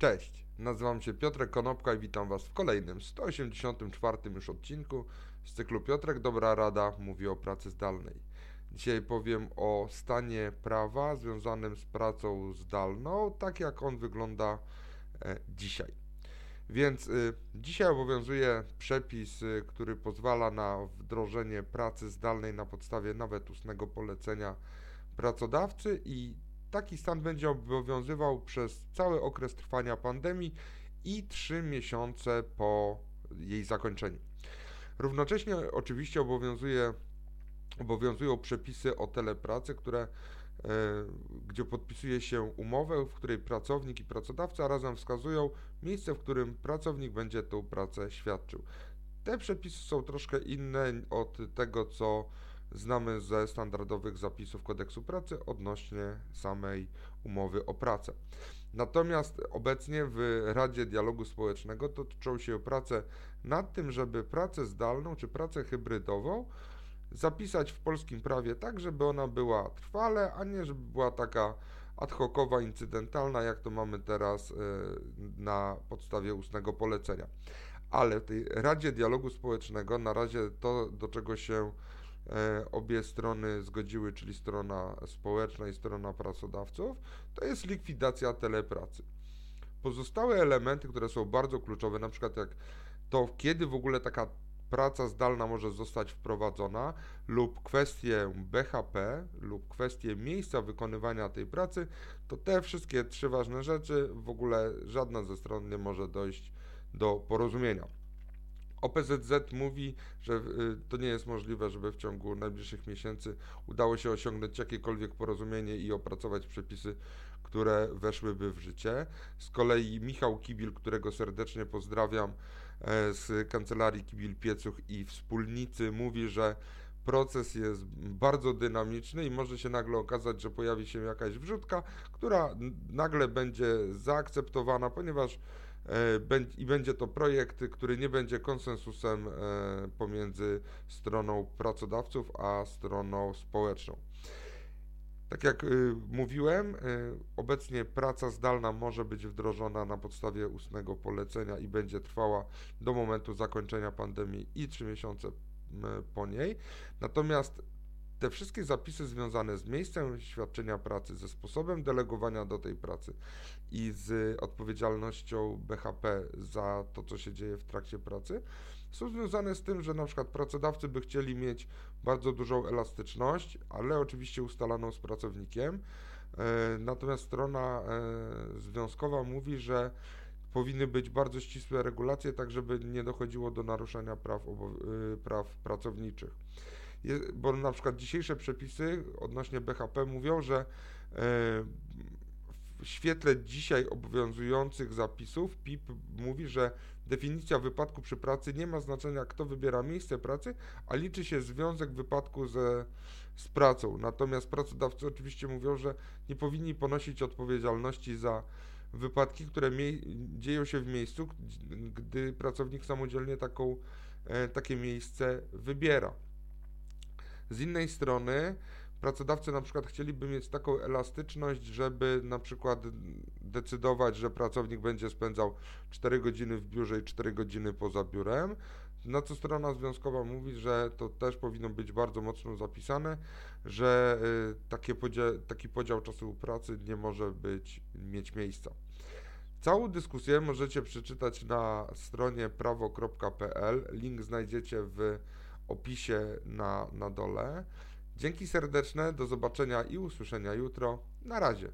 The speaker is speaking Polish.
Cześć, nazywam się Piotrek Konopka i witam Was w kolejnym 184 już odcinku z cyklu Piotrek Dobra Rada mówi o pracy zdalnej. Dzisiaj powiem o stanie prawa związanym z pracą zdalną, tak jak on wygląda e, dzisiaj. Więc y, dzisiaj obowiązuje przepis, y, który pozwala na wdrożenie pracy zdalnej na podstawie nawet ustnego polecenia pracodawcy i taki stan będzie obowiązywał przez cały okres trwania pandemii i 3 miesiące po jej zakończeniu. Równocześnie oczywiście obowiązuje, obowiązują przepisy o telepracy, które, e, gdzie podpisuje się umowę, w której pracownik i pracodawca razem wskazują miejsce, w którym pracownik będzie tę pracę świadczył. Te przepisy są troszkę inne od tego, co znamy ze standardowych zapisów kodeksu pracy odnośnie samej umowy o pracę. Natomiast obecnie w Radzie Dialogu Społecznego toczą się prace nad tym, żeby pracę zdalną czy pracę hybrydową zapisać w polskim prawie tak, żeby ona była trwale, a nie żeby była taka ad hocowa, incydentalna, jak to mamy teraz e, na podstawie ustnego polecenia. Ale w tej Radzie Dialogu Społecznego na razie to, do czego się obie strony zgodziły, czyli strona społeczna i strona pracodawców, to jest likwidacja telepracy. Pozostałe elementy, które są bardzo kluczowe, na przykład jak to, kiedy w ogóle taka praca zdalna może zostać wprowadzona, lub kwestie BHP, lub kwestie miejsca wykonywania tej pracy, to te wszystkie trzy ważne rzeczy w ogóle żadna ze stron nie może dojść do porozumienia. OPZZ mówi, że y, to nie jest możliwe, żeby w ciągu najbliższych miesięcy udało się osiągnąć jakiekolwiek porozumienie i opracować przepisy, które weszłyby w życie. Z kolei Michał Kibil, którego serdecznie pozdrawiam e, z kancelarii Kibil Piecuch i wspólnicy, mówi, że proces jest bardzo dynamiczny i może się nagle okazać, że pojawi się jakaś wrzutka, która nagle będzie zaakceptowana, ponieważ i będzie to projekt, który nie będzie konsensusem e, pomiędzy stroną pracodawców a stroną społeczną. Tak jak y, mówiłem, y, obecnie praca zdalna może być wdrożona na podstawie ustnego polecenia i będzie trwała do momentu zakończenia pandemii i 3 miesiące po niej. Natomiast te wszystkie zapisy związane z miejscem świadczenia pracy, ze sposobem delegowania do tej pracy i z odpowiedzialnością BHP za to, co się dzieje w trakcie pracy, są związane z tym, że na przykład pracodawcy by chcieli mieć bardzo dużą elastyczność, ale oczywiście ustalaną z pracownikiem. E, natomiast strona e, związkowa mówi, że powinny być bardzo ścisłe regulacje, tak żeby nie dochodziło do naruszenia praw, e, praw pracowniczych bo na przykład dzisiejsze przepisy odnośnie BHP mówią, że e, w świetle dzisiaj obowiązujących zapisów PIP mówi, że definicja wypadku przy pracy nie ma znaczenia, kto wybiera miejsce pracy, a liczy się związek wypadku ze, z pracą. Natomiast pracodawcy oczywiście mówią, że nie powinni ponosić odpowiedzialności za wypadki, które dzieją się w miejscu, gdy pracownik samodzielnie taką, e, takie miejsce wybiera. Z innej strony pracodawcy na przykład chcieliby mieć taką elastyczność, żeby na przykład decydować, że pracownik będzie spędzał 4 godziny w biurze i 4 godziny poza biurem. Na co strona związkowa mówi, że to też powinno być bardzo mocno zapisane, że y, taki podział czasu pracy nie może być, mieć miejsca. Całą dyskusję możecie przeczytać na stronie prawo.pl. Link znajdziecie w opisie na, na dole. Dzięki serdeczne, do zobaczenia i usłyszenia jutro. Na razie.